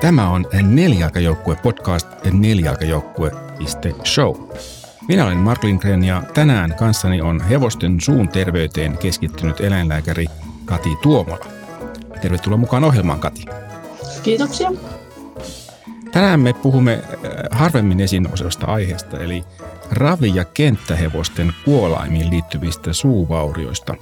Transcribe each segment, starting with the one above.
Tämä on Nelijalkajoukkue podcast nelijalkajoukkue.show. Minä olen Mark Lindgren ja tänään kanssani on hevosten suun terveyteen keskittynyt eläinlääkäri Kati Tuomola. Tervetuloa mukaan ohjelmaan, Kati. Kiitoksia. Tänään me puhumme äh, harvemmin esiin nousevasta aiheesta, eli ravi- ja kenttähevosten kuolaimiin liittyvistä suuvaurioista.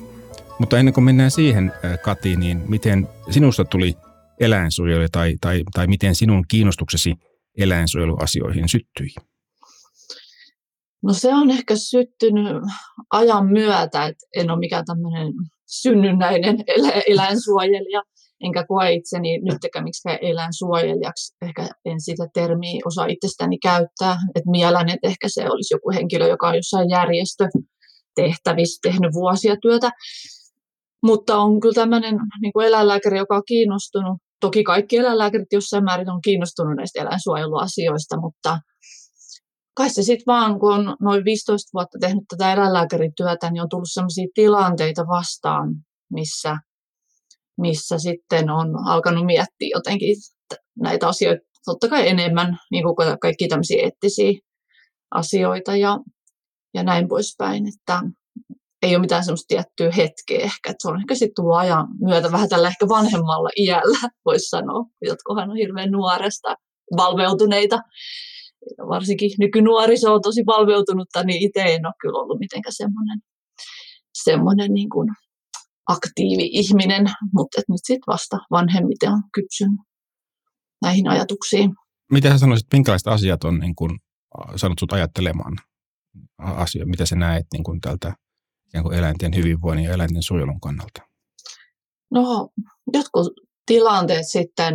Mutta ennen kuin mennään siihen, äh, Kati, niin miten sinusta tuli eläinsuojelu tai, tai, tai miten sinun kiinnostuksesi eläinsuojeluasioihin syttyi? No se on ehkä syttynyt ajan myötä, että en ole mikään tämmöinen synnynnäinen eläinsuojelija, enkä koe itseni nytkään miksikään eläinsuojelijaksi. Ehkä en sitä termiä osaa itsestäni käyttää, että mielen, että ehkä se olisi joku henkilö, joka on jossain järjestötehtävissä tehnyt vuosia työtä. Mutta on kyllä tämmöinen niin eläinlääkäri, joka on kiinnostunut Toki kaikki eläinlääkärit jossain määrin on kiinnostunut näistä eläinsuojeluasioista, mutta kai se sitten vaan, kun on noin 15 vuotta tehnyt tätä eläinlääkärityötä, niin on tullut sellaisia tilanteita vastaan, missä, missä sitten on alkanut miettiä jotenkin näitä asioita totta kai enemmän, niin kuin kaikki tämmöisiä eettisiä asioita ja, ja näin poispäin. Että ei ole mitään semmoista tiettyä hetkeä ehkä, että se on ehkä sitten tullut ajan myötä vähän tällä ehkä vanhemmalla iällä, voisi sanoa. Jotkohan on hirveän nuoresta valveutuneita. Varsinkin nykynuoriso on tosi valveutunutta, niin itse en ole kyllä ollut mitenkään semmoinen, semmoinen niin kuin aktiivi-ihminen, mutta nyt sitten vasta vanhemmiten on kypsynyt näihin ajatuksiin. Mitä sä sanoisit, minkälaiset asiat on niin kuin, sanot sut ajattelemaan asioita, mitä sä näet niin kuin tältä kuin eläinten hyvinvoinnin ja eläinten suojelun kannalta? No, jotkut tilanteet sitten,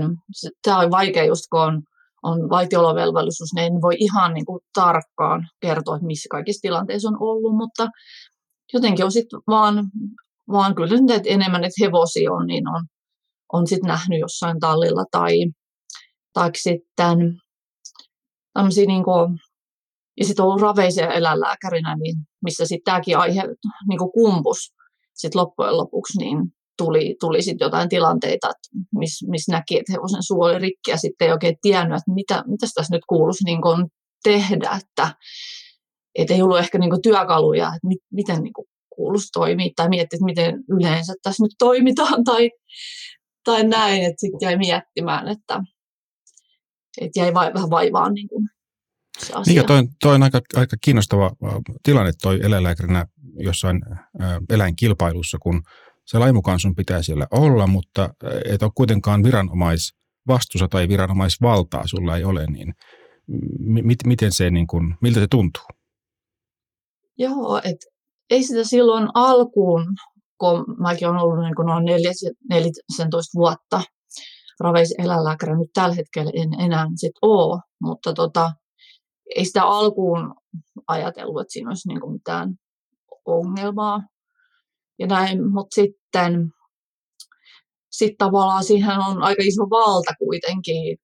tämä on vaikea just kun on, on vaitiolovelvollisuus, niin en voi ihan niin kuin tarkkaan kertoa, että missä kaikissa tilanteissa on ollut, mutta jotenkin on sitten vaan, vaan kyllä että enemmän, että hevosia on, niin on, on sitten nähnyt jossain tallilla tai, tai sitten tämmöisiä niin kuin ja sitten ollut raveisia eläinlääkärinä, niin missä sitten tämäkin aihe niin kumpus sitten loppujen lopuksi, niin tuli, tuli sitten jotain tilanteita, missä mis näki, että hevosen suu oli rikki ja sitten ei oikein tiennyt, että mitä, mitä tässä nyt kuuluisi niin tehdä, että et ei ollut ehkä niin työkaluja, että mit, miten niin kuuluisi toimia tai miettiä, että miten yleensä tässä nyt toimitaan tai, tai näin, että sitten jäi miettimään, että, että jäi vähän vaivaan niin kuin se asia. Niin, toi, toi on aika, aika kiinnostava tilanne toi eläinlääkärinä jossain eläinkilpailussa, kun se lain mukaan sun pitää siellä olla, mutta et ole kuitenkaan viranomaisvastuussa tai viranomaisvaltaa sulla ei ole, niin mit, miten se, niin kun, miltä se tuntuu? Joo, että ei sitä silloin alkuun, kun mäkin olen ollut niin noin 14 vuotta raveiseläinlääkäri, nyt tällä hetkellä en enää sit ole, mutta tota, ei sitä alkuun ajatellut, että siinä olisi niin kuin mitään ongelmaa. Ja näin, mutta sitten sit tavallaan siihen on aika iso valta kuitenkin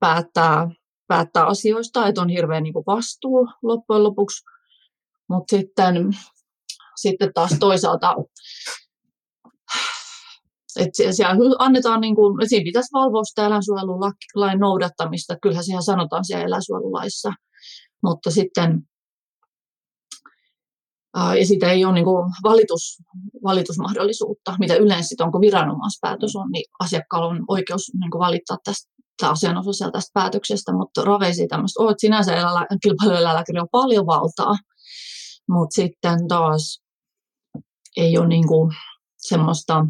päättää, päättää asioista, että on hirveän niin vastuu loppujen lopuksi. Mutta sitten, sitten taas toisaalta että siellä annetaan, niin kuin, siinä pitäisi valvoa sitä eläinsuojelulain noudattamista. Kyllähän siellä sanotaan siellä eläinsuojelulaissa – mutta sitten ja siitä ei ole niin kuin valitus, valitusmahdollisuutta, mitä yleensä on, kun viranomaispäätös on, niin asiakkaalla on oikeus niin kuin valittaa tästä asianosaisella tästä päätöksestä, mutta raveisi tämmöistä, että sinänsä kilpailueläinlääkäri on paljon valtaa, mutta sitten taas ei ole niin kuin semmoista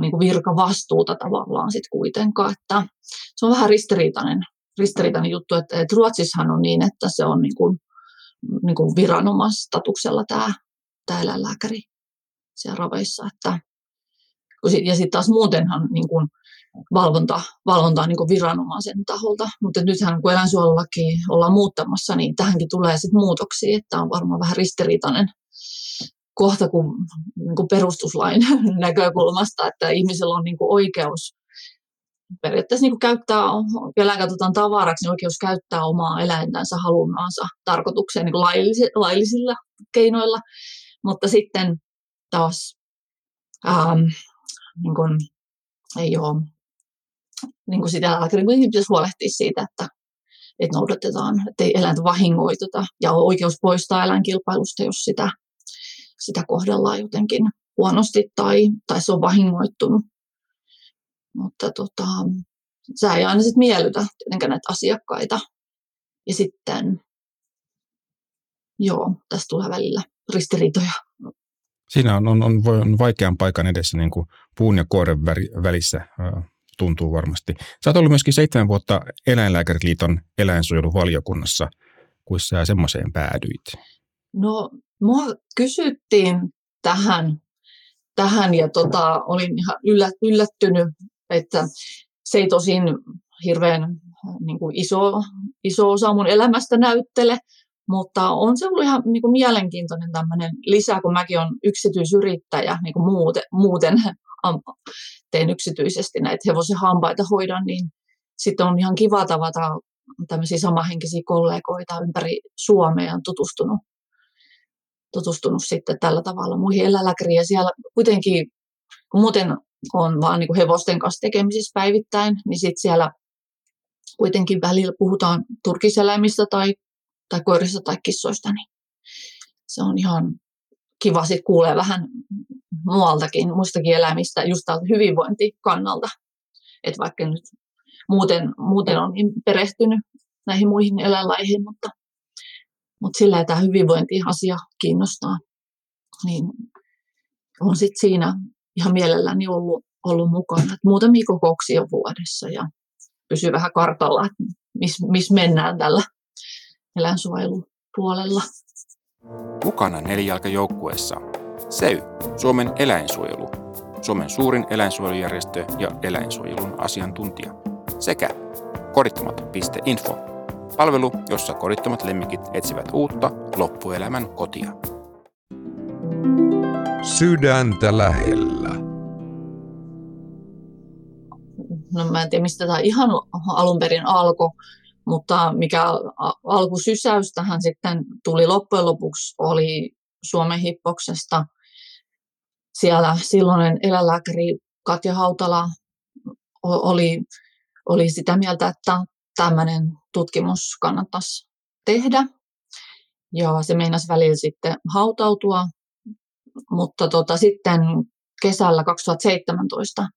niin kuin virkavastuuta tavallaan sitten kuitenkaan, että se on vähän ristiriitainen ristiriitainen juttu, että, että Ruotsissahan on niin, että se on niin kuin, niin kuin viranomaistatuksella tämä, tämä eläinlääkäri siellä raveissa. Että, ja sitten taas muutenhan niin kuin valvonta, valvonta on niin kuin viranomaisen taholta, mutta nythän kun eläinsuojelulaki ollaan muuttamassa, niin tähänkin tulee sitten muutoksia, että on varmaan vähän ristiriitainen kohta kuin, niin kuin perustuslain näkökulmasta, että ihmisellä on niin kuin oikeus periaatteessa niin kuin käyttää, vielä katsotaan tavaraksi, niin oikeus käyttää omaa eläintänsä halunnaansa tarkoitukseen niin kuin laillisilla, keinoilla, mutta sitten taas ähm, niin kuin, ei ole niin kuin sitä lääkärin pitäisi huolehtia siitä, että, että noudatetaan, että ei eläintä vahingoituta ja on oikeus poistaa eläinkilpailusta, jos sitä, sitä kohdellaan jotenkin huonosti tai, tai se on vahingoittunut. Mutta tota, se ei aina sitten miellytä näitä asiakkaita. Ja sitten, joo, tässä tulee välillä ristiriitoja. Siinä on, on, on, on vaikean paikan edessä niin kuin puun ja kuoren välissä tuntuu varmasti. Sä oot ollut myöskin seitsemän vuotta Eläinlääkäriliiton eläinsuojeluvaliokunnassa, kun sä semmoiseen päädyit. No, mua kysyttiin tähän, tähän ja tota, olin ihan yllättynyt, että se ei tosin hirveän niin kuin iso, iso osa mun elämästä näyttele, mutta on se ollut ihan niin kuin mielenkiintoinen tämmöinen lisä, kun mäkin olen yksityisyrittäjä niin kuin muuten, muuten teen yksityisesti näitä hevosen hampaita hoidan, niin sitten on ihan kiva tavata tämmöisiä samahenkisiä kollegoita ympäri Suomea on tutustunut, tutustunut sitten tällä tavalla muihin eläinlääkäriin. Ja siellä kuitenkin, kun muuten on vaan niin kuin hevosten kanssa tekemisissä päivittäin, niin sitten siellä kuitenkin välillä puhutaan turkiseläimistä tai, tai koirista tai kissoista, niin se on ihan kiva sitten kuulee vähän muualtakin, muistakin eläimistä, just tältä hyvinvointikannalta. Että vaikka nyt muuten, muuten on niin perehtynyt näihin muihin eläinlaihin, mutta, mutta sillä tämä hyvinvointiasia kiinnostaa, niin on sitten siinä ihan mielelläni ollut, ollut mukana. Et muutamia kokouksia vuodessa ja pysyy vähän kartalla, että missä mis mennään tällä eläinsuojelupuolella. Mukana nelijalkajoukkueessa SEY, Suomen eläinsuojelu, Suomen suurin eläinsuojelujärjestö ja eläinsuojelun asiantuntija, sekä korittomat.info, palvelu, jossa korittomat lemmikit etsivät uutta loppuelämän kotia. Sydäntä lähellä. No mä en tiedä, mistä tämä ihan alun perin alkoi, mutta mikä alkusysäys tähän sitten tuli loppujen lopuksi oli Suomen hippoksesta. Siellä silloinen eläinlääkäri Katja Hautala oli, oli sitä mieltä, että tämmöinen tutkimus kannattaisi tehdä. Ja se meinasi välillä sitten hautautua, mutta tota, sitten kesällä 2017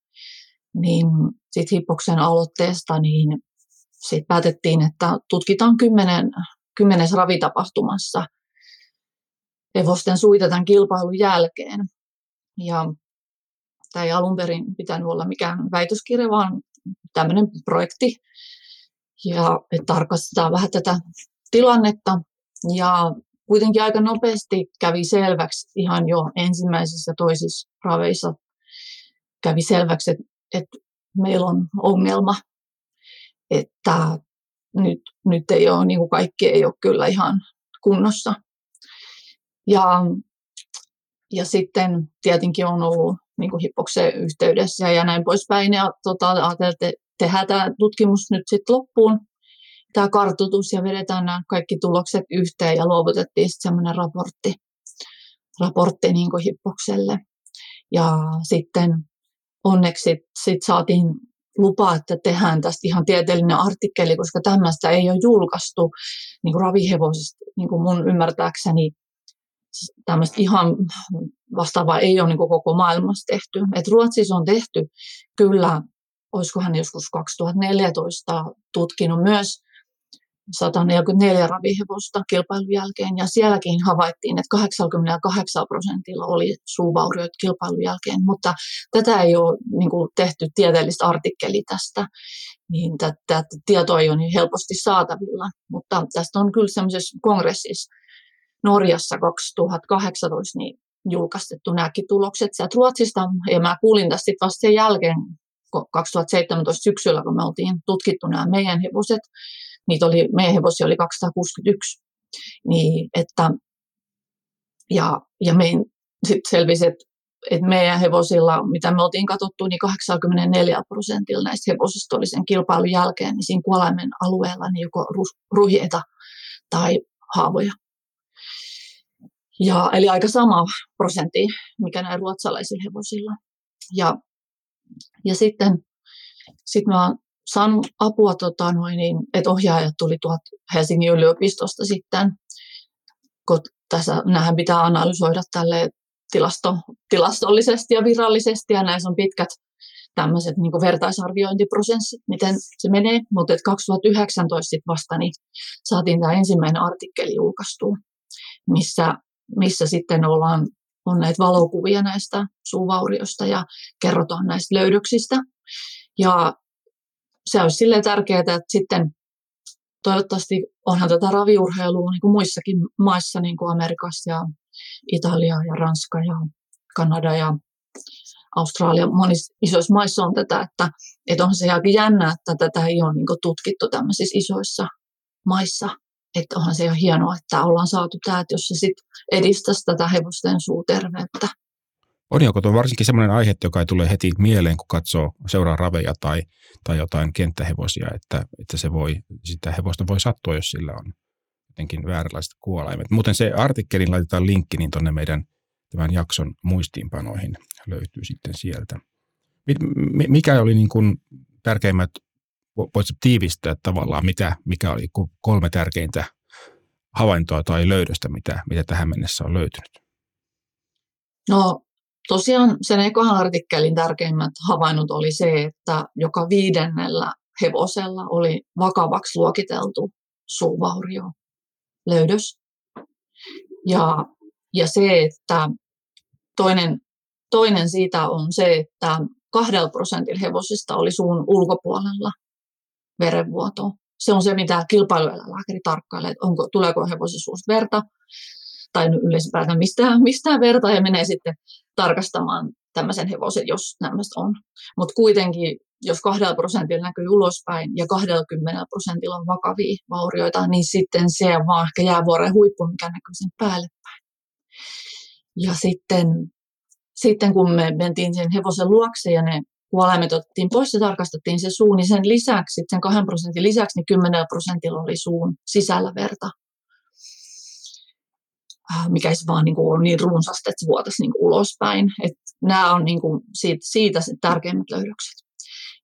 niin sit Hippoksen aloitteesta niin sit päätettiin, että tutkitaan kymmenen, kymmenes ravitapahtumassa hevosten suita tämän kilpailun jälkeen. Ja tämä ei alun perin pitänyt olla mikään väitöskirja, vaan tämmöinen projekti. Ja tarkastetaan vähän tätä tilannetta. Ja kuitenkin aika nopeasti kävi selväksi ihan jo ensimmäisissä toisissa raveissa kävi selväksi, että, että meillä on ongelma, että nyt, nyt ei ole, niin kuin kaikki ei ole kyllä ihan kunnossa. Ja, ja sitten tietenkin on ollut niin kuin hippoksen yhteydessä ja näin poispäin. Ja tota, ajateltiin, että tehdään tämä tutkimus nyt sitten loppuun, tämä kartoitus ja vedetään nämä kaikki tulokset yhteen ja luovutettiin sitten semmoinen raportti, raportti niin kuin hippokselle. Ja sitten onneksi sit, saatiin lupa, että tehdään tästä ihan tieteellinen artikkeli, koska tämmöistä ei ole julkaistu niin kuin ravihevosista, niin kuin mun ymmärtääkseni tämmöistä ihan vastaavaa ei ole niin kuin koko maailmassa tehty. Et Ruotsissa on tehty kyllä, olisikohan joskus 2014 tutkinut myös 144 ravihevosta kilpailun jälkeen, ja sielläkin havaittiin, että 88 prosentilla oli suuvaurioita kilpailun jälkeen, mutta tätä ei ole niin kuin, tehty tieteellistä artikkeli tästä, niin tätä tietoa ei ole niin helposti saatavilla, mutta tästä on kyllä sellaisessa kongressissa Norjassa 2018 niin julkaistettu nämäkin tulokset sieltä Ruotsista, ja mä kuulin tästä vasta sen jälkeen, 2017 syksyllä, kun me oltiin tutkittu nämä meidän hevoset, niitä oli, meidän hevosia oli 261, niin että, ja, ja me sitten selvisi, että, että meidän hevosilla, mitä me oltiin katsottu, niin 84 prosentilla näistä hevosista oli sen kilpailun jälkeen, niin siinä kuolaimen alueella niin joko ruhieta tai haavoja. Ja, eli aika sama prosentti, mikä näin ruotsalaisilla hevosilla. Ja, ja sitten Sitten mä oon saanut apua, tota, noin, niin, että ohjaajat tuli tuolta Helsingin yliopistosta sitten, kun tässä nämähän pitää analysoida tälle tilasto, tilastollisesti ja virallisesti, ja näissä on pitkät tämmöiset niin vertaisarviointiprosessit, miten se menee, mutta 2019 sitten vasta niin saatiin tämä ensimmäinen artikkeli julkaistua, missä, missä sitten ollaan, on näitä valokuvia näistä suuvaurioista ja kerrotaan näistä löydöksistä. Ja se olisi silleen tärkeää, että sitten toivottavasti onhan tätä raviurheilua niin kuin muissakin maissa, niin kuin Amerikassa ja Italia ja Ranska ja Kanada ja Australia, monissa isoissa maissa on tätä, että, että on se aika jännä, että tätä ei ole niin tutkittu tämmöisissä isoissa maissa. Että onhan se ihan hienoa, että ollaan saatu tämä, että jos se sitten edistäisi tätä hevosten suuterveyttä. On joko tuo varsinkin sellainen aihe, joka ei tule heti mieleen, kun katsoo seuraa raveja tai, tai jotain kenttähevosia, että, että se voi, sitä hevosta voi sattua, jos sillä on jotenkin vääränlaiset kuolaimet. Muuten se artikkelin laitetaan linkki niin tuonne meidän tämän jakson muistiinpanoihin löytyy sitten sieltä. Mikä oli niin kuin tärkeimmät, voitko tiivistää tavallaan, mitä, mikä oli kolme tärkeintä havaintoa tai löydöstä, mitä, mitä tähän mennessä on löytynyt? No tosiaan sen ekohan artikkelin tärkeimmät havainnot oli se, että joka viidennellä hevosella oli vakavaksi luokiteltu suuvaurio löydös. Ja ja se, että toinen, toinen siitä on se, että kahdella prosentilla hevosista oli suun ulkopuolella verenvuoto. Se on se, mitä kilpailueläinlääkäri tarkkailee, että onko, tuleeko hevosen suusta verta tai ylipäätään mistään, mistään verta ja menee sitten tarkastamaan tämmöisen hevosen, jos tämmöistä on. Mutta kuitenkin, jos kahdella prosentilla näkyy ulospäin ja 20 prosentilla on vakavia vaurioita, niin sitten se on vaan ehkä jäävuoren huippu, mikä näkyy sen päälle päin. Ja sitten, sitten kun me mentiin sen hevosen luokse ja ne kuolaimet otettiin pois ja tarkastettiin se suu, niin sen lisäksi, sen kahden prosentin lisäksi, niin 10 prosentilla oli suun sisällä verta mikä se vaan niin kuin on niin runsasta, että se vuotaisi niin ulospäin. Et nämä on niin kuin siitä, siitä tärkeimmät löydökset.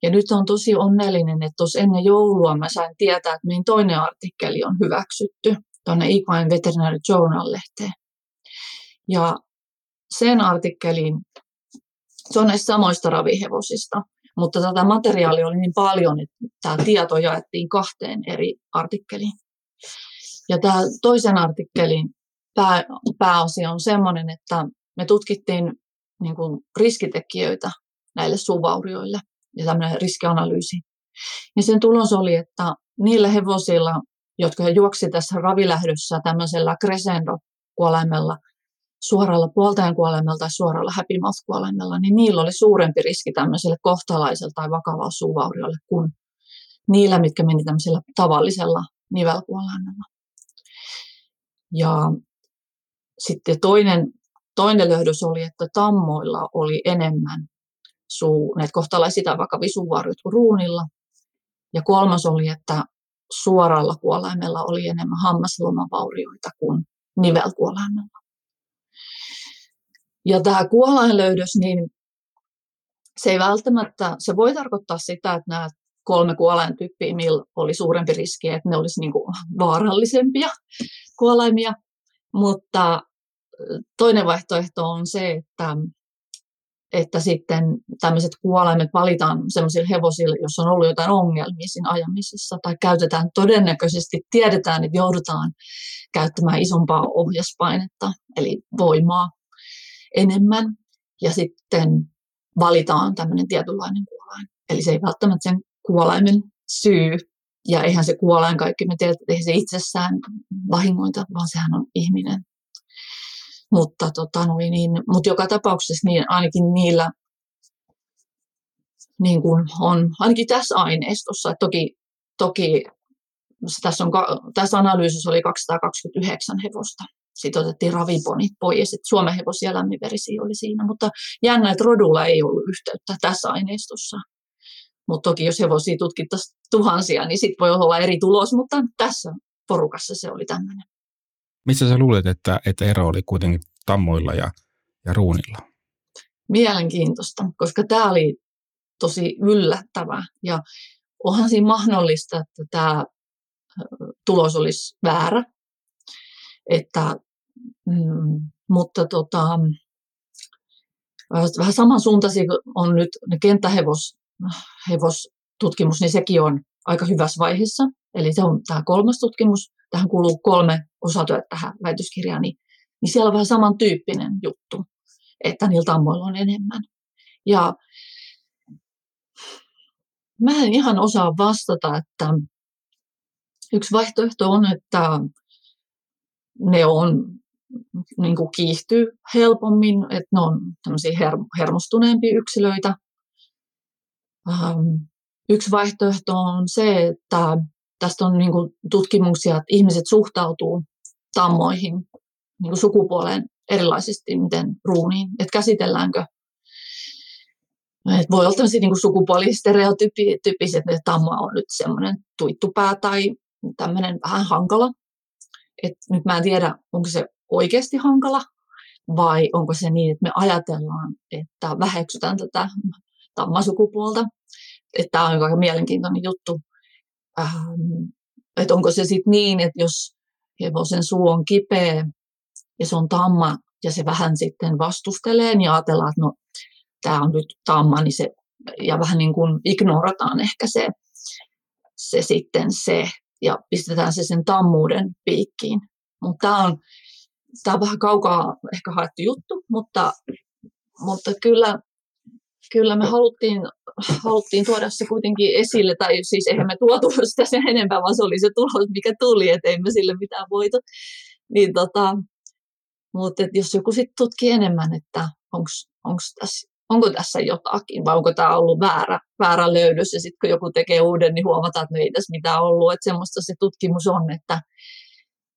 Ja nyt on tosi onnellinen, että tuossa ennen joulua mä sain tietää, että meidän toinen artikkeli on hyväksytty tuonne Equine Veterinary Journal-lehteen. Ja sen artikkelin, se on näistä samoista ravihevosista, mutta tätä materiaalia oli niin paljon, että tämä tieto jaettiin kahteen eri artikkeliin. Ja tämä toisen artikkelin pää, pääosia on sellainen, että me tutkittiin niin kuin riskitekijöitä näille suvaurioille ja tämmöinen riskianalyysi. Ja sen tulos oli, että niillä hevosilla, jotka juoksi tässä ravilähdössä tämmöisellä crescendo-kuolaimella, suoralla puoltajan kuolemalla tai suoralla kuolemalla, niin niillä oli suurempi riski tämmöiselle kohtalaiselle tai vakavalla suuvauriolle kuin niillä, mitkä meni tämmöisellä tavallisella nivelkuolemalla. Ja sitten toinen, toinen löydös oli, että tammoilla oli enemmän suu, näitä kohtalaisia vakavia suuvaurioita kuin ruunilla. Ja kolmas oli, että suoralla kuolaimella oli enemmän hammaslomavaurioita kuin nivelkuolaimella. Ja tämä kuolainlöydös, niin se ei välttämättä, se voi tarkoittaa sitä, että nämä kolme kuolaintyyppiä, millä oli suurempi riski, että ne olisi niin vaarallisempia kuolaimia. Mutta toinen vaihtoehto on se, että, että sitten tämmöiset kuolaimet valitaan sellaisille hevosille, jos on ollut jotain ongelmia siinä ajamisessa, tai käytetään todennäköisesti, tiedetään, että joudutaan käyttämään isompaa ohjaspainetta, eli voimaa enemmän ja sitten valitaan tämmöinen tietynlainen kuolain. Eli se ei välttämättä sen kuolaimen syy, ja eihän se kuolain kaikki, me tiedät, että se itsessään vahingoita, vaan sehän on ihminen. Mutta, tota, noin, niin, mutta joka tapauksessa niin ainakin niillä niin kuin on, ainakin tässä aineistossa, että toki, toki tässä, on, tässä analyysissä oli 229 hevosta, sitten otettiin raviponit pois, että Suomen hevosia lämminverisiä oli siinä, mutta jännä, että rodulla ei ollut yhteyttä tässä aineistossa. Mutta toki jos hevosia tutkittaisiin tuhansia, niin sitten voi olla eri tulos, mutta tässä porukassa se oli tämmöinen. Missä sä luulet, että, että ero oli kuitenkin tammoilla ja, ja ruunilla? Mielenkiintoista, koska tämä oli tosi yllättävä. Ja onhan siinä mahdollista, että tämä tulos olisi väärä. Että, mm, mutta tota, vähän samansuuntaisia on nyt kenttähevostutkimus, niin sekin on aika hyvässä vaiheessa. Eli se on tämä kolmas tutkimus. Tähän kuuluu kolme osatyötä tähän väitöskirjaan, niin, niin siellä on vähän samantyyppinen juttu, että niillä tammoilla on enemmän. Ja mä en ihan osaa vastata, että yksi vaihtoehto on, että ne on niin kuin kiihtyy helpommin, että ne on her- hermostuneempia yksilöitä. Ähm, yksi vaihtoehto on se, että tästä on niin kuin tutkimuksia, että ihmiset suhtautuu tammoihin niin kuin sukupuoleen erilaisesti, miten ruumiin, että käsitelläänkö et voi olla tämmöisiä niin sukupuolistereotypiset, että tamma on nyt semmoinen tuittupää tai tämmöinen vähän hankala. Et nyt mä en tiedä, onko se oikeasti hankala vai onko se niin, että me ajatellaan, että väheksytään tätä tammasukupuolta. Että tämä on aika mielenkiintoinen juttu. Ähm, että onko se sitten niin, että jos hevosen suu on kipeä ja se on tamma ja se vähän sitten vastustelee, niin ajatellaan, että no tämä on nyt tamma, niin se, ja vähän niin kuin ignorataan ehkä se, se sitten se, ja pistetään se sen tammuuden piikkiin. Mutta tämä on, tämä on vähän kaukaa ehkä haettu juttu, mutta, mutta kyllä, kyllä me haluttiin, haluttiin tuoda se kuitenkin esille, tai siis eihän me tuotu sitä sen enempää, vaan se oli se tulos, mikä tuli, että ei me sille mitään voitu. Niin tota, mutta jos joku sitten tutkii enemmän, että onko tässä onko tässä jotakin vai onko tämä ollut väärä, väärä löydös ja sitten kun joku tekee uuden, niin huomataan, että no ei tässä mitään ollut. Että semmoista se tutkimus on, että,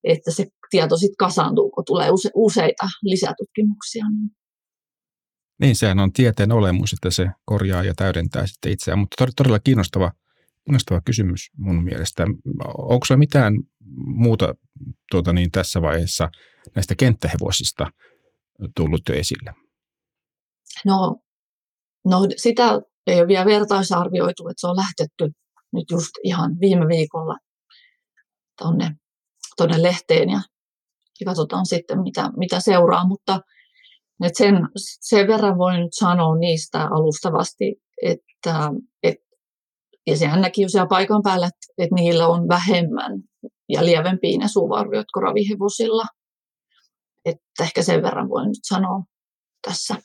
että se tieto sitten kasaantuu, kun tulee use, useita lisätutkimuksia. Niin. Niin, on tieteen olemus, että se korjaa ja täydentää sitten itseään, mutta todella kiinnostava, kiinnostava kysymys mun mielestä. Onko se mitään muuta tuota niin, tässä vaiheessa näistä kenttähevosista tullut jo esille? No, no sitä ei ole vielä vertaisarvioitu, että se on lähtetty nyt just ihan viime viikolla tuonne lehteen ja, ja katsotaan sitten, mitä, mitä seuraa. Mutta et sen, sen verran voin nyt sanoa niistä alustavasti, että et, ja sehän näki siellä paikan päällä, että, että niillä on vähemmän ja lievempiä ne suuvauriot kuin ravihevosilla. Että ehkä sen verran voin nyt sanoa tässä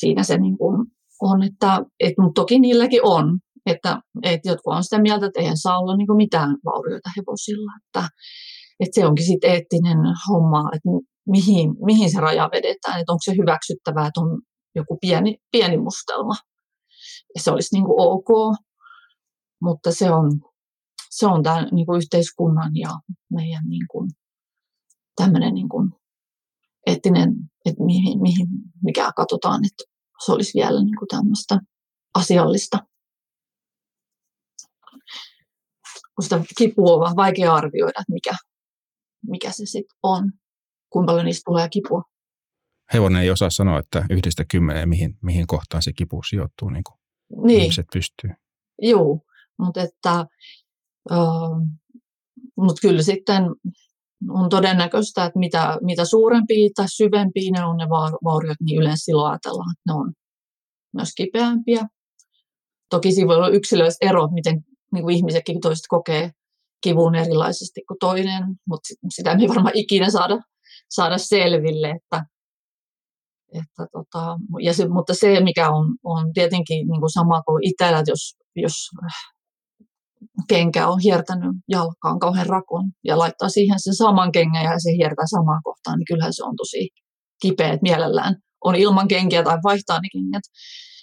siinä se niin kuin on, että, että mutta toki niilläkin on, että, että jotkut on sitä mieltä, että eihän saa olla niin mitään vaurioita hevosilla, että, että se onkin sitten eettinen homma, että mihin, mihin se raja vedetään, että onko se hyväksyttävää, että on joku pieni, pieni mustelma. Ja se olisi niin kuin ok, mutta se on, se on tämän niin kuin yhteiskunnan ja meidän niin kuin, tämmöinen niin kuin eettinen, että mihin, mihin, mikä katsotaan, että se olisi vielä niin kuin tämmöistä asiallista. Kun sitä kipua on vaikea arvioida, että mikä, mikä se sitten on, kuinka paljon niistä tulee kipua. Hevonen ei osaa sanoa, että yhdestä kymmeneen, mihin, mihin kohtaan se kipu sijoittuu, niin kuin niin. ihmiset pystyy. Joo, mutta että, mut kyllä sitten on todennäköistä, että mitä, mitä suurempia tai syvempiä ne on ne vauriot, niin yleensä silloin ajatellaan, että ne on myös kipeämpiä. Toki siinä voi olla yksilöiset erot, miten niin kuin ihmisetkin toiset kokee kivun erilaisesti kuin toinen, mutta sitä me ei varmaan ikinä saada, saada selville. Että, että tota, ja se, mutta se, mikä on, on tietenkin niin kuin sama kuin itsellä, jos, jos kenkä on hiertänyt jalkaan kauhean rakon ja laittaa siihen sen saman kengän ja se hiertää samaan kohtaan, niin kyllähän se on tosi kipeä, että mielellään on ilman kenkiä tai vaihtaa ne kengät.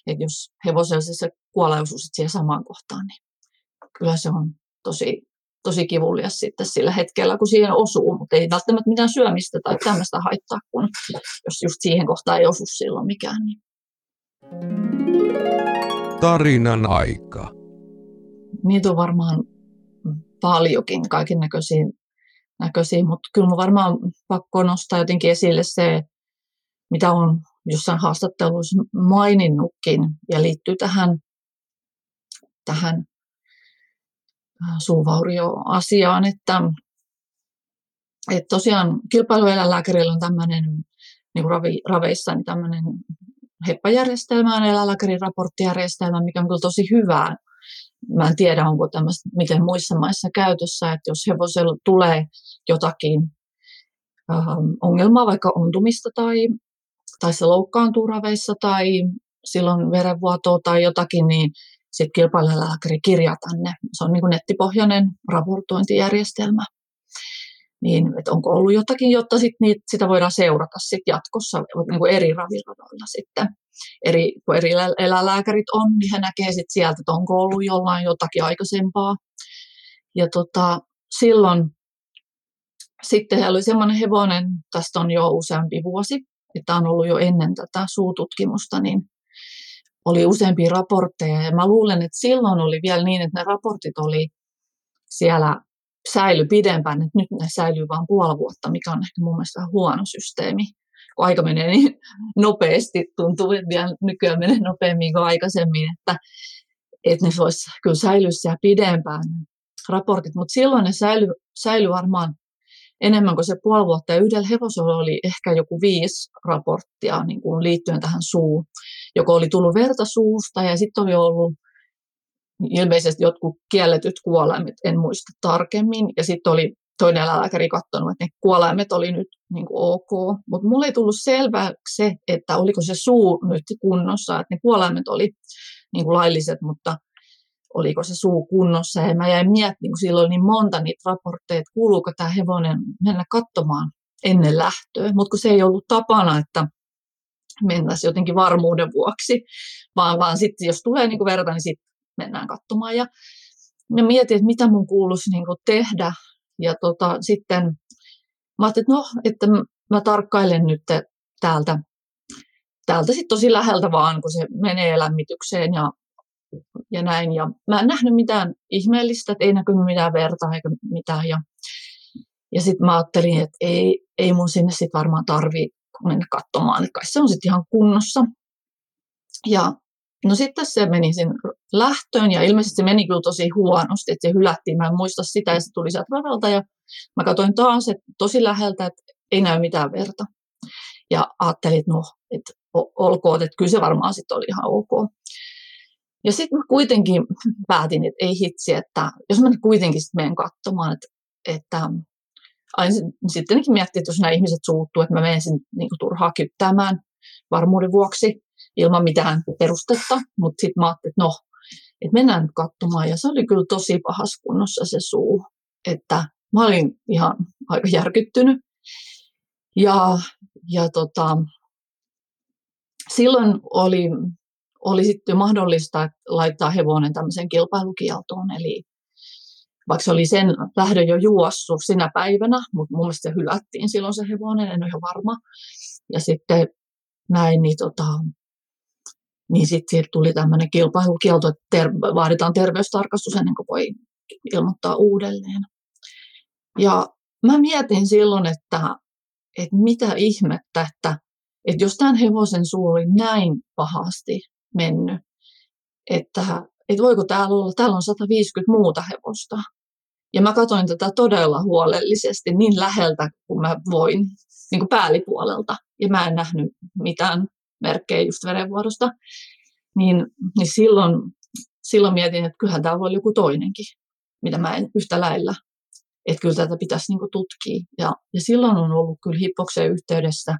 Että jos hevosella se kuolee osuu siihen samaan kohtaan, niin kyllä se on tosi, tosi kivulias sitten sillä hetkellä, kun siihen osuu, mutta ei välttämättä mitään syömistä tai tämmöistä haittaa, kun jos just siihen kohtaan ei osu silloin mikään. Niin. Tarinan aika niitä on varmaan paljonkin kaiken näköisiä, näköisiä mutta kyllä varmaan pakko nostaa jotenkin esille se, mitä on jossain haastatteluissa maininnutkin ja liittyy tähän, tähän suuvaurioasiaan, että, että tosiaan kilpailueläinlääkärillä on tämmöinen niin kuin ravi, raveissa niin tämmöinen HEPPA-järjestelmä on eläinlääkärin raporttijärjestelmä, mikä on kyllä tosi hyvää. Mä en tiedä, onko tämmöistä miten muissa maissa käytössä, että jos hevosella tulee jotakin ähm, ongelmaa, vaikka ontumista tai, tai se loukkaantuu raveissa tai silloin verenvuotoa tai jotakin, niin sitten kilpailulääkäri kirjaa tänne. Se on niin kuin nettipohjainen raportointijärjestelmä. Niin, että onko ollut jotakin, jotta sit niitä, sitä voidaan seurata sit jatkossa niin kuin eri raviradoilla sitten. Eri, kun eri eläinlääkärit on, niin he näkee sit sieltä, että onko ollut jollain jotakin aikaisempaa. Ja tota, silloin sitten oli semmoinen hevonen, tästä on jo useampi vuosi, että on ollut jo ennen tätä suututkimusta, niin oli useampia raportteja. Ja mä luulen, että silloin oli vielä niin, että ne raportit oli siellä säily pidempään, että nyt ne säilyy vain puoli vuotta, mikä on ehkä mun mielestä huono systeemi. Kun aika menee niin nopeasti, tuntuu, että vielä nykyään menee nopeammin kuin aikaisemmin, että, että ne voisi kyllä säilyä siellä pidempään raportit, mutta silloin ne säily, säily varmaan enemmän kuin se puoli vuotta. Ja yhdellä hevosella oli ehkä joku viisi raporttia niin kuin liittyen tähän suuhun. Joko oli tullut verta suusta ja sitten oli ollut ilmeisesti jotkut kielletyt kuolaimet, en muista tarkemmin. Ja sitten oli toinen eläinlääkäri katsonut, että ne kuolaimet oli nyt niin kuin ok. Mutta mulle ei tullut selväksi se, että oliko se suu nyt kunnossa, että ne kuolaimet oli niin kuin lailliset, mutta oliko se suu kunnossa. Ja mä jäin miettimään, kun silloin niin monta niitä raportteja, että kuuluuko tämä hevonen mennä katsomaan ennen lähtöä. Mutta kun se ei ollut tapana, että mentäisiin jotenkin varmuuden vuoksi, vaan, vaan sitten jos tulee niin kuin verta, niin sitten mennään katsomaan. Ja mä mietin, että mitä mun kuuluisi niin kuin tehdä. Ja tota, sitten mä ajattelin, että no, että mä tarkkailen nyt täältä, täältä sitten tosi läheltä vaan, kun se menee lämmitykseen ja, ja näin. Ja mä en nähnyt mitään ihmeellistä, että ei näkynyt mitään verta eikä mitään. Ja, ja sitten mä ajattelin, että ei, ei mun sinne sitten varmaan tarvii mennä katsomaan, että kai se on sitten ihan kunnossa. Ja No sitten se meni sen lähtöön ja ilmeisesti se meni kyllä tosi huonosti, että se hylättiin. Mä en muista sitä ja se tuli sieltä radalta ja mä katsoin taas että tosi läheltä, että ei näy mitään verta. Ja ajattelin, että no, että olkoon, että kyllä se varmaan sitten oli ihan ok. Ja sitten mä kuitenkin päätin, että ei hitsi, että jos mä nyt kuitenkin sitten menen katsomaan, että, että aina sittenkin miettii, että jos nämä ihmiset suuttuu, että mä menen sinne niin turhaa kyttämään varmuuden vuoksi, ilman mitään perustetta, mutta sitten mä ajattelin, että no, että mennään nyt katsomaan. Ja se oli kyllä tosi pahassa kunnossa se suu, että mä olin ihan aika järkyttynyt. Ja, ja tota, silloin oli, oli sitten mahdollista laittaa hevonen tämmöiseen kilpailukieltoon, eli vaikka se oli sen lähdön jo juossut sinä päivänä, mutta mun mielestä se hylättiin silloin se hevonen, en ole ihan varma. Ja sitten näin, niin tota, niin sitten tuli tämmöinen kilpailukielto, että ter- vaaditaan terveystarkastus ennen kuin voi ilmoittaa uudelleen. Ja mä mietin silloin, että, että mitä ihmettä, että, että jos tämän hevosen suu oli näin pahasti mennyt, että, että voiko täällä olla, täällä on 150 muuta hevosta. Ja mä katsoin tätä todella huolellisesti niin läheltä kuin mä voin, niin kuin päällipuolelta. Ja mä en nähnyt mitään merkkejä just verenvuodosta, niin, niin silloin, silloin mietin, että kyllähän tämä voi joku toinenkin, mitä mä en yhtä lailla. Että kyllä tätä pitäisi niin tutkia. Ja, ja silloin on ollut kyllä hippokseen yhteydessä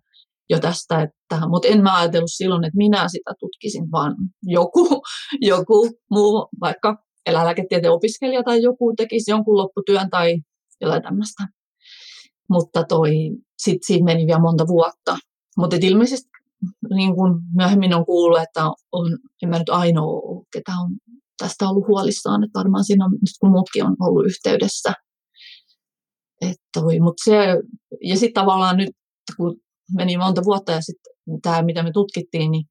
jo tästä, että, mutta en mä ajatellut silloin, että minä sitä tutkisin, vaan joku, joku muu, vaikka eläinlääketieteen opiskelija tai joku tekisi jonkun lopputyön tai jotain tämmöistä. Mutta toi, sit siitä meni vielä monta vuotta. Mutta ilmeisesti niin kuin myöhemmin on kuullut, että on, en mä nyt ainoa ketä on tästä ollut huolissaan, että varmaan siinä on, kun muutkin on ollut yhteydessä. Että toi, mut se, ja sitten tavallaan nyt, kun meni monta vuotta ja sitten tämä, mitä me tutkittiin, niin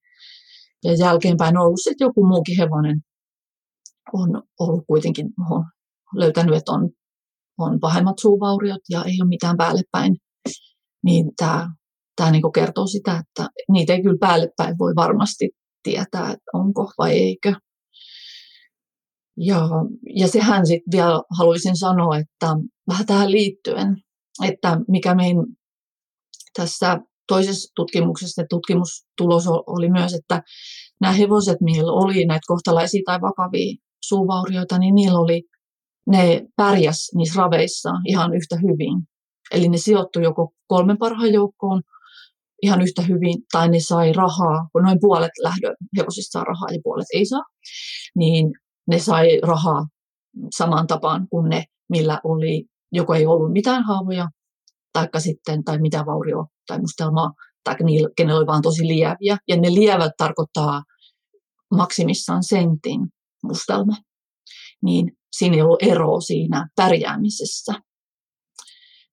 ja jälkeenpäin on ollut sitten joku muukin hevonen, on ollut kuitenkin, on löytänyt, että on, on pahemmat suuvauriot ja ei ole mitään päälle päin. Niin tämä tämä niin kertoo sitä, että niitä ei kyllä päälle päin voi varmasti tietää, että onko vai eikö. Ja, ja sehän sitten vielä haluaisin sanoa, että vähän tähän liittyen, että mikä meidän tässä toisessa tutkimuksessa tutkimustulos oli myös, että nämä hevoset, millä oli näitä kohtalaisia tai vakavia suuvaurioita, niin niillä oli, ne pärjäs niissä raveissa ihan yhtä hyvin. Eli ne sijoittui joko kolmen parhaan joukkoon ihan yhtä hyvin, tai ne sai rahaa, kun noin puolet lähdöhevosista saa rahaa ja puolet ei saa, niin ne sai rahaa samaan tapaan kuin ne, millä oli, joko ei ollut mitään haavoja, taikka sitten, tai mitä vaurio tai mustelmaa, tai niillä, kenellä oli vaan tosi lieviä. Ja ne lievät tarkoittaa maksimissaan sentin mustelma. Niin siinä ei ollut eroa siinä pärjäämisessä.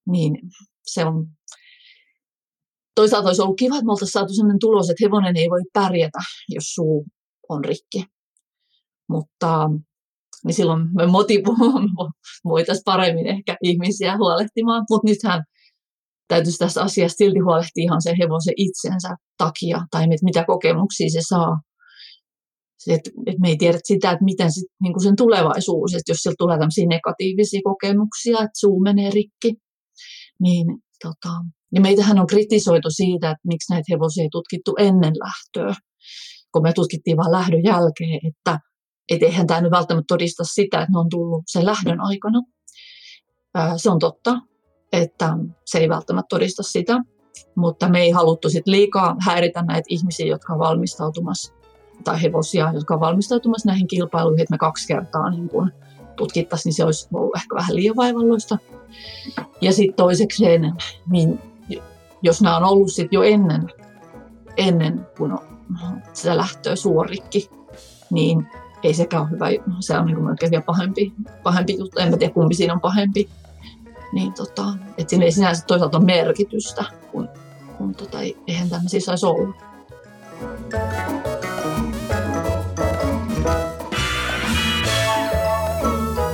Niin se on toisaalta olisi ollut kiva, että me oltaisiin saatu sellainen tulos, että hevonen ei voi pärjätä, jos suu on rikki. Mutta niin silloin me voitaisiin paremmin ehkä ihmisiä huolehtimaan. Mutta nythän täytyisi tässä asiassa silti huolehtia ihan sen hevosen itsensä takia, tai mitä kokemuksia se saa. Että et me ei tiedä sitä, että miten sit, niin kuin sen tulevaisuus, että jos sieltä tulee tämmöisiä negatiivisia kokemuksia, että suu menee rikki, niin tota, ja meitähän on kritisoitu siitä, että miksi näitä hevosia ei tutkittu ennen lähtöä, kun me tutkittiin vain lähdön jälkeen, että et eihän tämä nyt välttämättä todista sitä, että ne on tullut sen lähdön aikana. Se on totta, että se ei välttämättä todista sitä, mutta me ei haluttu sit liikaa häiritä näitä ihmisiä, jotka on valmistautumassa, tai hevosia, jotka on valmistautumassa näihin kilpailuihin, että me kaksi kertaa niin kun tutkittaisiin, niin se olisi ollut ehkä vähän liian vaivalloista. Ja sitten toisekseen, niin jos nämä on ollut sit jo ennen, ennen kuin sitä lähtöä suorikki, niin ei sekään ole hyvä. Se on niin melkein vielä pahempi, pahempi juttu. En tiedä, kumpi siinä on pahempi. Niin tota, että siinä ei sinänsä toisaalta ole merkitystä, kun, kun tota, eihän tämmöisiä saisi olla.